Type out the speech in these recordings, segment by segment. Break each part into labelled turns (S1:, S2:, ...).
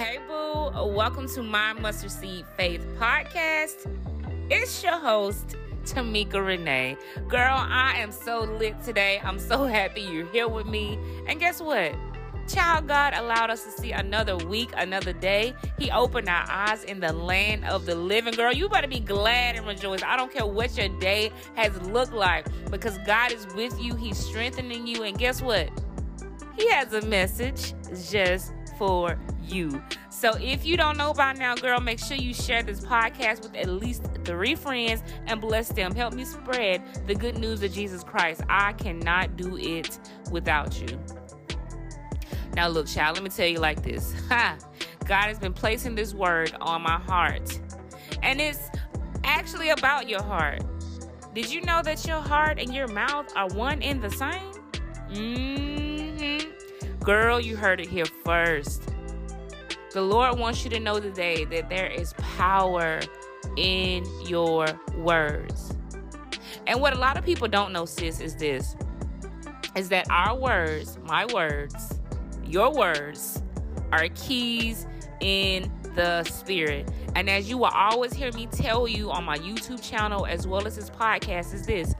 S1: Hey, boo. Welcome to my Mustard Seed Faith podcast. It's your host, Tamika Renee. Girl, I am so lit today. I'm so happy you're here with me. And guess what? Child God allowed us to see another week, another day. He opened our eyes in the land of the living. Girl, you better be glad and rejoice. I don't care what your day has looked like because God is with you. He's strengthening you. And guess what? He has a message just for you. So if you don't know by now, girl, make sure you share this podcast with at least three friends and bless them. Help me spread the good news of Jesus Christ. I cannot do it without you. Now, look, child, let me tell you like this. Ha! God has been placing this word on my heart. And it's actually about your heart. Did you know that your heart and your mouth are one and the same? Mm-hmm. Girl, you heard it here first. The Lord wants you to know today that there is power in your words. And what a lot of people don't know, sis, is this is that our words, my words, your words, are keys in the spirit. And as you will always hear me tell you on my YouTube channel as well as this podcast, is this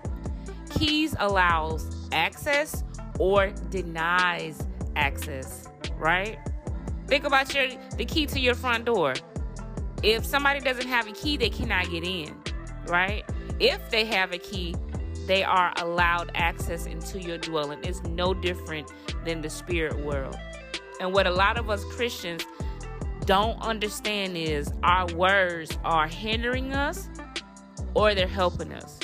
S1: keys allows access or denies access, right? Think about your the key to your front door. If somebody doesn't have a key, they cannot get in, right? If they have a key, they are allowed access into your dwelling. It's no different than the spirit world. And what a lot of us Christians don't understand is our words are hindering us or they're helping us.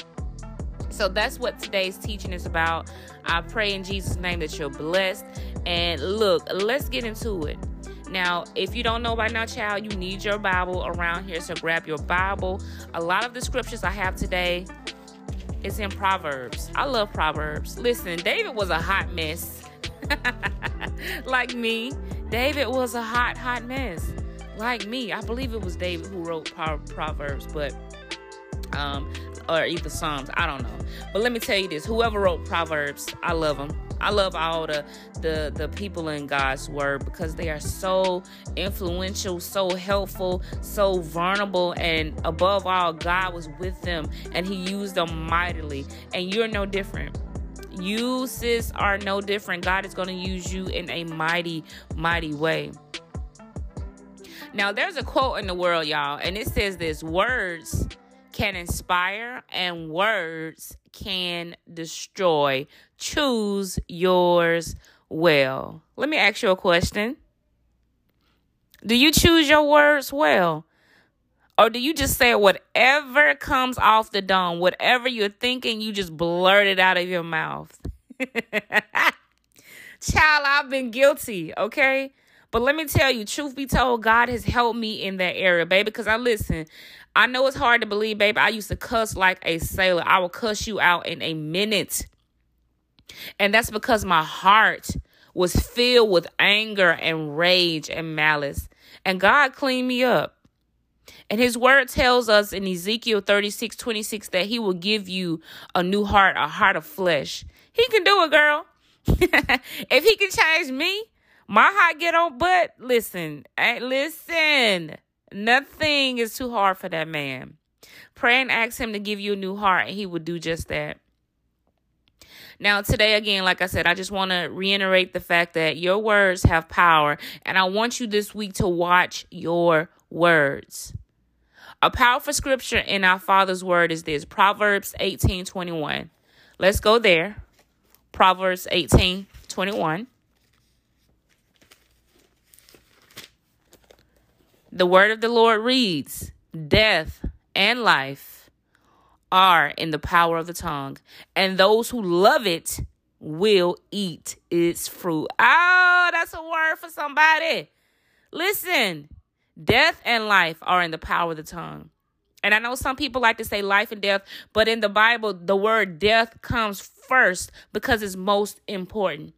S1: So that's what today's teaching is about. I pray in Jesus' name that you're blessed. And look, let's get into it. Now, if you don't know by now, child, you need your Bible around here. So grab your Bible. A lot of the scriptures I have today is in Proverbs. I love Proverbs. Listen, David was a hot mess. like me. David was a hot, hot mess. Like me. I believe it was David who wrote Proverbs, but um or either Psalms. I don't know. But let me tell you this: whoever wrote Proverbs, I love them. I love all the the the people in God's word because they are so influential, so helpful, so vulnerable, and above all, God was with them and He used them mightily. And you're no different. You, sis, are no different. God is going to use you in a mighty, mighty way. Now, there's a quote in the world, y'all, and it says this words can inspire and words can destroy. Choose yours well. Let me ask you a question. Do you choose your words well? Or do you just say whatever comes off the dome, whatever you're thinking, you just blurt it out of your mouth? Child, I've been guilty, okay? But let me tell you, truth be told, God has helped me in that area, baby. Because I listen, I know it's hard to believe, baby. I used to cuss like a sailor. I will cuss you out in a minute. And that's because my heart was filled with anger and rage and malice. And God cleaned me up. And his word tells us in Ezekiel 36 26 that he will give you a new heart, a heart of flesh. He can do it, girl. if he can change me, my heart get on butt, listen, eh, listen. Nothing is too hard for that man. Pray and ask him to give you a new heart, and he will do just that. Now, today, again, like I said, I just want to reiterate the fact that your words have power, and I want you this week to watch your words. A powerful scripture in our Father's word is this Proverbs 18 21. Let's go there. Proverbs 18 21. The word of the Lord reads Death and life are in the power of the tongue, and those who love it will eat its fruit. Oh, that's a word for somebody. Listen, death and life are in the power of the tongue. And I know some people like to say life and death, but in the Bible, the word death comes first because it's most important.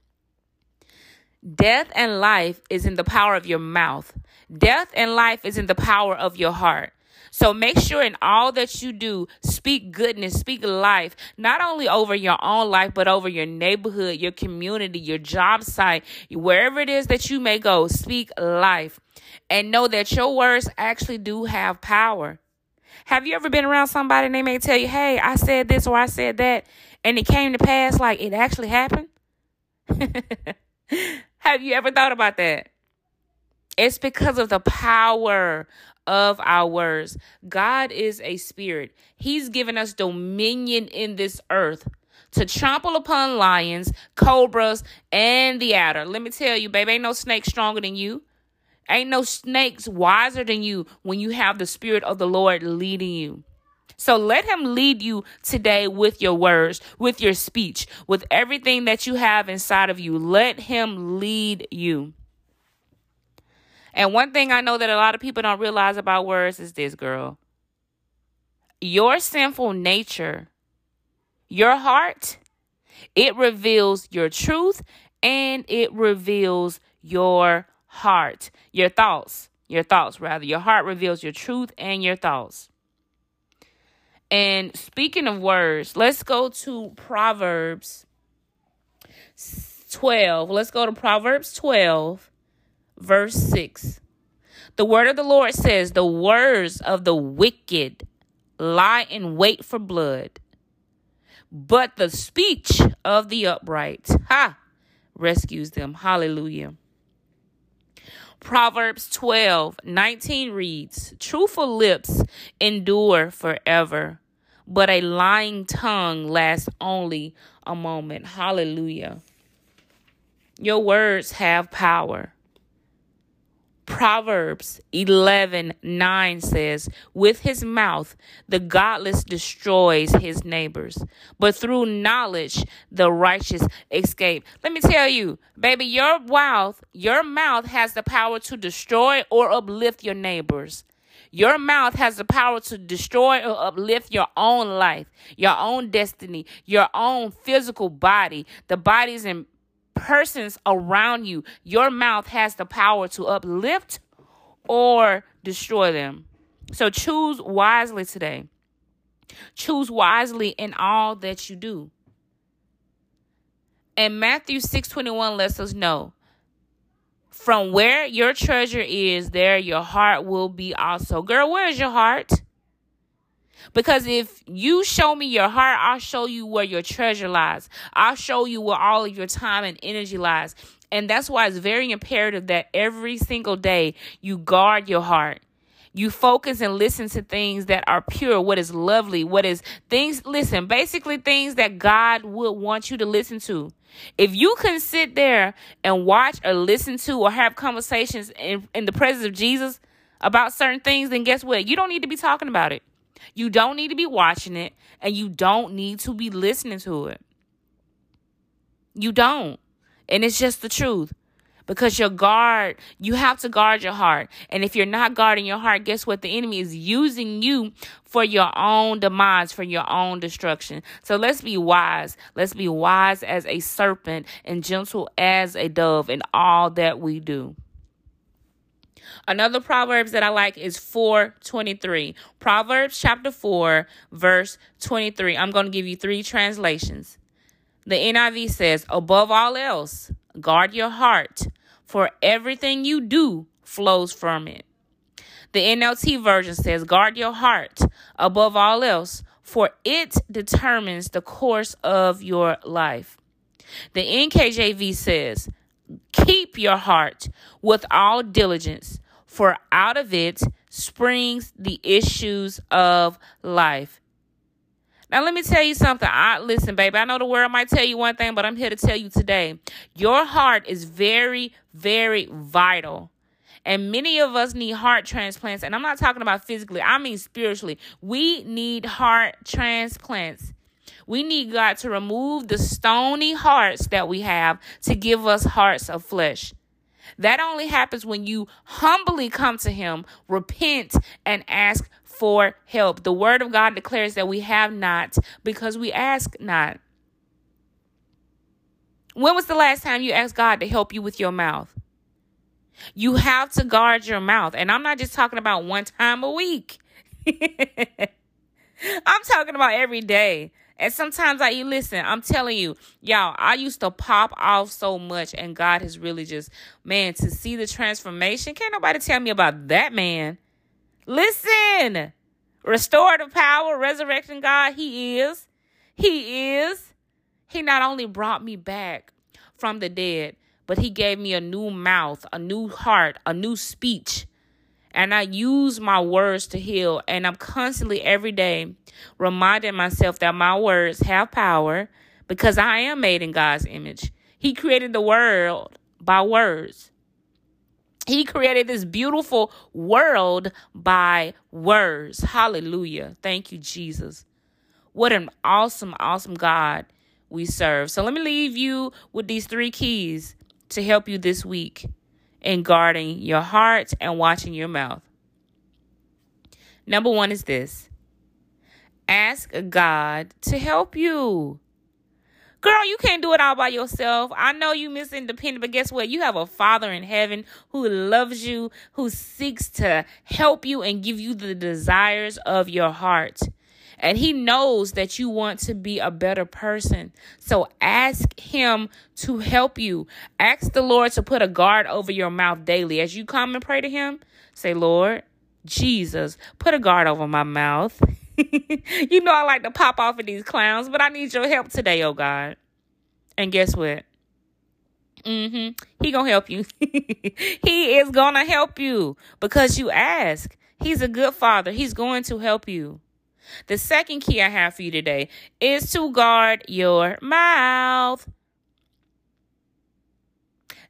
S1: Death and life is in the power of your mouth. Death and life is in the power of your heart. So make sure in all that you do, speak goodness, speak life, not only over your own life, but over your neighborhood, your community, your job site, wherever it is that you may go, speak life. And know that your words actually do have power. Have you ever been around somebody and they may tell you, hey, I said this or I said that, and it came to pass like it actually happened? Have you ever thought about that? It's because of the power of our words. God is a spirit. He's given us dominion in this earth to trample upon lions, cobras, and the adder. Let me tell you, baby, ain't no snake stronger than you. Ain't no snakes wiser than you when you have the spirit of the Lord leading you. So let him lead you today with your words, with your speech, with everything that you have inside of you. Let him lead you. And one thing I know that a lot of people don't realize about words is this, girl. Your sinful nature, your heart, it reveals your truth and it reveals your heart, your thoughts, your thoughts rather. Your heart reveals your truth and your thoughts. And speaking of words, let's go to Proverbs 12. Let's go to Proverbs 12 verse 6. The word of the Lord says, The words of the wicked lie in wait for blood, but the speech of the upright, ha, rescues them. Hallelujah. Proverbs 12 19 reads, Truthful lips endure forever, but a lying tongue lasts only a moment. Hallelujah. Your words have power. Proverbs 11 9 says, With his mouth the godless destroys his neighbors, but through knowledge the righteous escape. Let me tell you, baby, your mouth, your mouth has the power to destroy or uplift your neighbors. Your mouth has the power to destroy or uplift your own life, your own destiny, your own physical body, the bodies and persons around you, your mouth has the power to uplift or destroy them. So choose wisely today. Choose wisely in all that you do. And Matthew 6:21 lets us know from where your treasure is, there your heart will be also. Girl, where is your heart? Because if you show me your heart, I'll show you where your treasure lies. I'll show you where all of your time and energy lies. And that's why it's very imperative that every single day you guard your heart. You focus and listen to things that are pure, what is lovely, what is things, listen, basically things that God would want you to listen to. If you can sit there and watch or listen to or have conversations in, in the presence of Jesus about certain things, then guess what? You don't need to be talking about it. You don't need to be watching it and you don't need to be listening to it. You don't. And it's just the truth. Because your guard, you have to guard your heart. And if you're not guarding your heart, guess what? The enemy is using you for your own demise, for your own destruction. So let's be wise. Let's be wise as a serpent and gentle as a dove in all that we do. Another Proverbs that I like is 423. Proverbs chapter 4, verse 23. I'm going to give you three translations. The NIV says, Above all else, guard your heart, for everything you do flows from it. The NLT version says, Guard your heart above all else, for it determines the course of your life. The NKJV says, Keep your heart with all diligence, for out of it springs the issues of life. Now, let me tell you something. I listen, baby. I know the world might tell you one thing, but I'm here to tell you today. Your heart is very, very vital. And many of us need heart transplants. And I'm not talking about physically, I mean spiritually. We need heart transplants. We need God to remove the stony hearts that we have to give us hearts of flesh. That only happens when you humbly come to Him, repent, and ask for help. The Word of God declares that we have not because we ask not. When was the last time you asked God to help you with your mouth? You have to guard your mouth. And I'm not just talking about one time a week. I'm talking about every day. And sometimes I listen, I'm telling you, y'all, I used to pop off so much, and God has really just, man, to see the transformation. Can't nobody tell me about that, man. Listen, restorative power, resurrection God, He is. He is. He not only brought me back from the dead, but He gave me a new mouth, a new heart, a new speech and I use my words to heal. And I'm constantly every day reminding myself that my words have power because I am made in God's image. He created the world by words. He created this beautiful world by words. Hallelujah. Thank you, Jesus. What an awesome, awesome God we serve. So let me leave you with these three keys to help you this week in guarding your heart and watching your mouth. Number one is this ask God to help you. Girl, you can't do it all by yourself. I know you miss independent, but guess what? You have a father in heaven who loves you, who seeks to help you and give you the desires of your heart. And he knows that you want to be a better person. So ask him to help you. Ask the Lord to put a guard over your mouth daily. As you come and pray to him, say, Lord, Jesus, put a guard over my mouth. you know I like to pop off of these clowns, but I need your help today, oh God. And guess what? Mm-hmm. He gonna help you. he is gonna help you because you ask. He's a good father. He's going to help you. The second key I have for you today is to guard your mouth.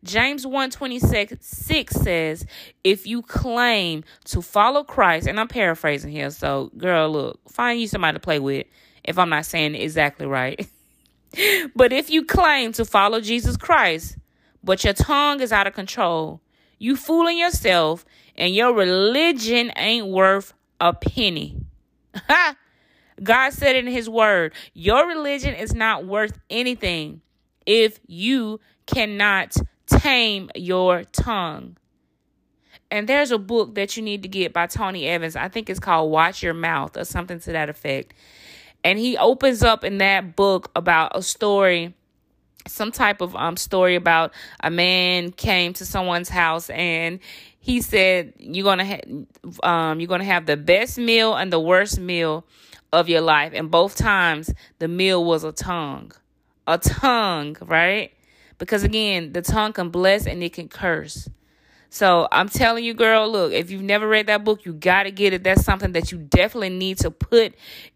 S1: James 126 says, if you claim to follow Christ, and I'm paraphrasing here, so girl, look, find you somebody to play with if I'm not saying it exactly right. but if you claim to follow Jesus Christ, but your tongue is out of control, you fooling yourself, and your religion ain't worth a penny. God said in his word, your religion is not worth anything if you cannot tame your tongue. And there's a book that you need to get by Tony Evans. I think it's called Watch Your Mouth or something to that effect. And he opens up in that book about a story some type of um story about a man came to someone's house and he said you're gonna ha- um you're gonna have the best meal and the worst meal of your life. And both times the meal was a tongue a tongue right? Because again the tongue can bless and it can curse so I'm telling you, girl, look, if you've never read that book, you got to get it. That's something that you definitely need to put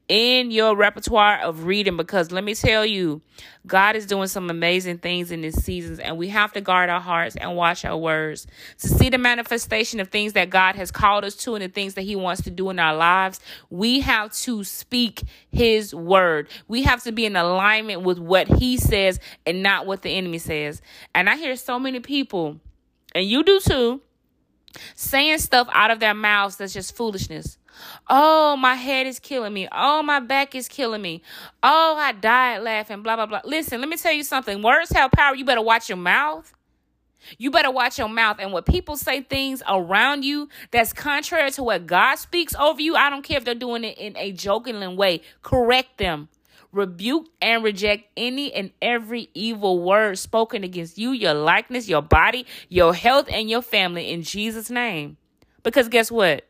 S1: in your repertoire of reading because let me tell you, God is doing some amazing things in this season, and we have to guard our hearts and watch our words to see the manifestation of things that God has called us to and the things that He wants to do in our lives. We have to speak His word. We have to be in alignment with what He says and not what the enemy says. And I hear so many people and you do too, saying stuff out of their mouths that's just foolishness. Oh, my head is killing me. Oh, my back is killing me. Oh, I died laughing, blah, blah, blah. Listen, let me tell you something. Words have power. You better watch your mouth. You better watch your mouth. And when people say things around you that's contrary to what God speaks over you, I don't care if they're doing it in a joking way. Correct them rebuke and reject any and every evil word spoken against you, your likeness, your body, your health, and your family in Jesus' name. Because guess what?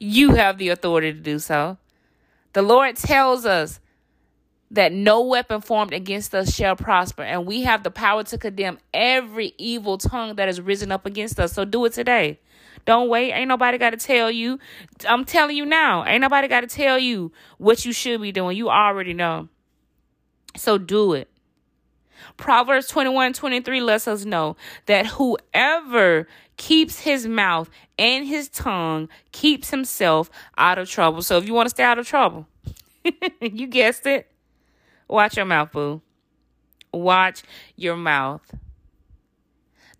S1: You have the authority to do so. The Lord tells us that no weapon formed against us shall prosper, and we have the power to condemn every evil tongue that has risen up against us. So do it today. Don't wait. Ain't nobody got to tell you. I'm telling you now. Ain't nobody got to tell you what you should be doing. You already know. So do it. Proverbs 21 23 lets us know that whoever keeps his mouth and his tongue keeps himself out of trouble. So if you want to stay out of trouble, you guessed it. Watch your mouth, boo. Watch your mouth.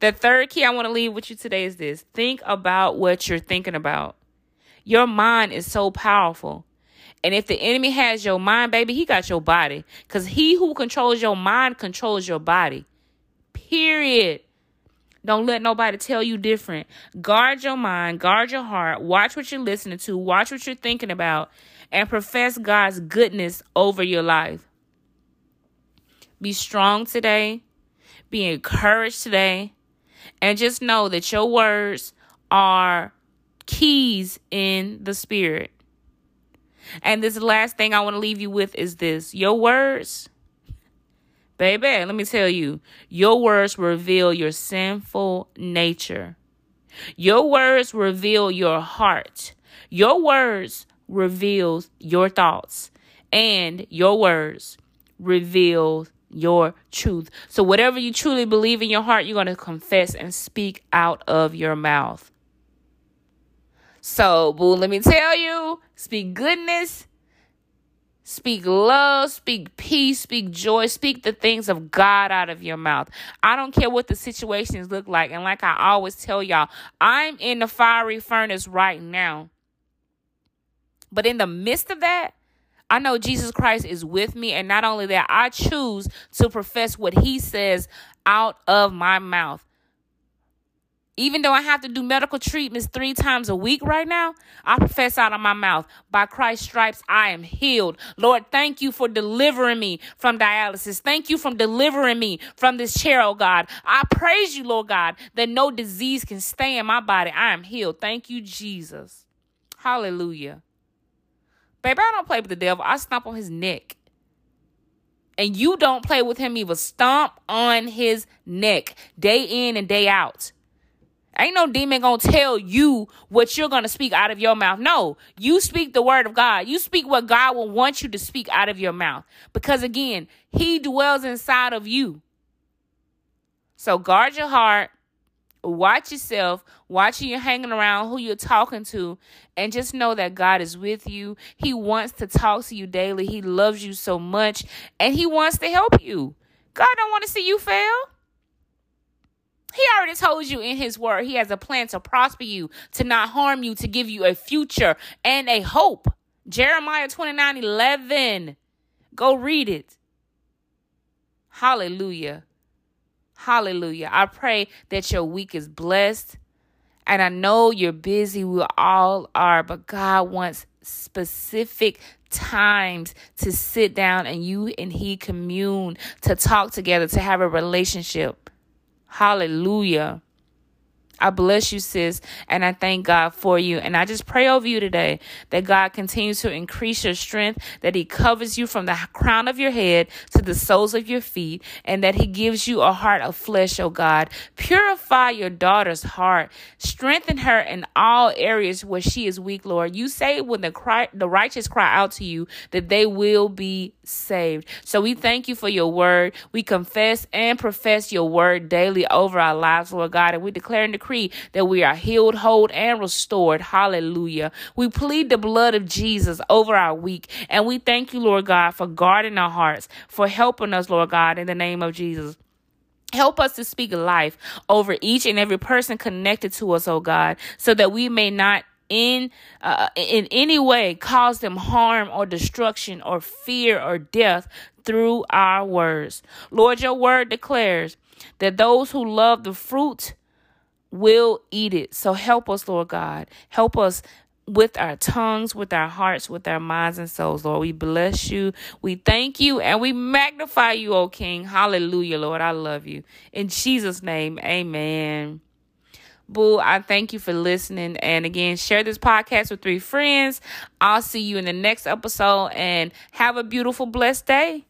S1: The third key I want to leave with you today is this think about what you're thinking about. Your mind is so powerful. And if the enemy has your mind, baby, he got your body. Because he who controls your mind controls your body. Period. Don't let nobody tell you different. Guard your mind, guard your heart. Watch what you're listening to, watch what you're thinking about, and profess God's goodness over your life. Be strong today. Be encouraged today. And just know that your words are keys in the spirit. And this last thing I want to leave you with is this your words, baby, let me tell you, your words reveal your sinful nature. Your words reveal your heart. Your words reveal your thoughts. And your words reveal your truth. So, whatever you truly believe in your heart, you're going to confess and speak out of your mouth. So, boo, let me tell you speak goodness, speak love, speak peace, speak joy, speak the things of God out of your mouth. I don't care what the situations look like. And like I always tell y'all, I'm in the fiery furnace right now. But in the midst of that, I know Jesus Christ is with me. And not only that, I choose to profess what he says out of my mouth. Even though I have to do medical treatments three times a week right now, I profess out of my mouth, by Christ's stripes, I am healed. Lord, thank you for delivering me from dialysis. Thank you for delivering me from this chair, oh God. I praise you, Lord God, that no disease can stay in my body. I am healed. Thank you, Jesus. Hallelujah. Baby, I don't play with the devil. I stomp on his neck. And you don't play with him either. Stomp on his neck day in and day out. Ain't no demon gonna tell you what you're gonna speak out of your mouth. No, you speak the word of God. You speak what God will want you to speak out of your mouth. Because again, He dwells inside of you. So guard your heart, watch yourself, watch who you're hanging around, who you're talking to, and just know that God is with you. He wants to talk to you daily. He loves you so much, and He wants to help you. God don't want to see you fail. He already told you in his word he has a plan to prosper you, to not harm you, to give you a future and a hope. Jeremiah 29 11. Go read it. Hallelujah. Hallelujah. I pray that your week is blessed. And I know you're busy. We all are. But God wants specific times to sit down and you and He commune, to talk together, to have a relationship. Hallelujah. I bless you, sis, and I thank God for you. And I just pray over you today that God continues to increase your strength, that He covers you from the crown of your head to the soles of your feet, and that He gives you a heart of flesh, oh God. Purify your daughter's heart, strengthen her in all areas where she is weak, Lord. You say when the cry, the righteous cry out to you that they will be saved. So we thank you for your word. We confess and profess your word daily over our lives, Lord God, and we declare and decree decree that we are healed, whole, and restored. Hallelujah. We plead the blood of Jesus over our week. And we thank you, Lord God, for guarding our hearts, for helping us, Lord God, in the name of Jesus. Help us to speak life over each and every person connected to us, oh God, so that we may not in uh, in any way cause them harm or destruction or fear or death through our words. Lord, your word declares that those who love the fruit will eat it. So help us, Lord God. Help us with our tongues, with our hearts, with our minds and souls, Lord. We bless you. We thank you and we magnify you, O King. Hallelujah, Lord. I love you. In Jesus' name, amen. Boo, I thank you for listening. And again, share this podcast with three friends. I'll see you in the next episode and have a beautiful, blessed day.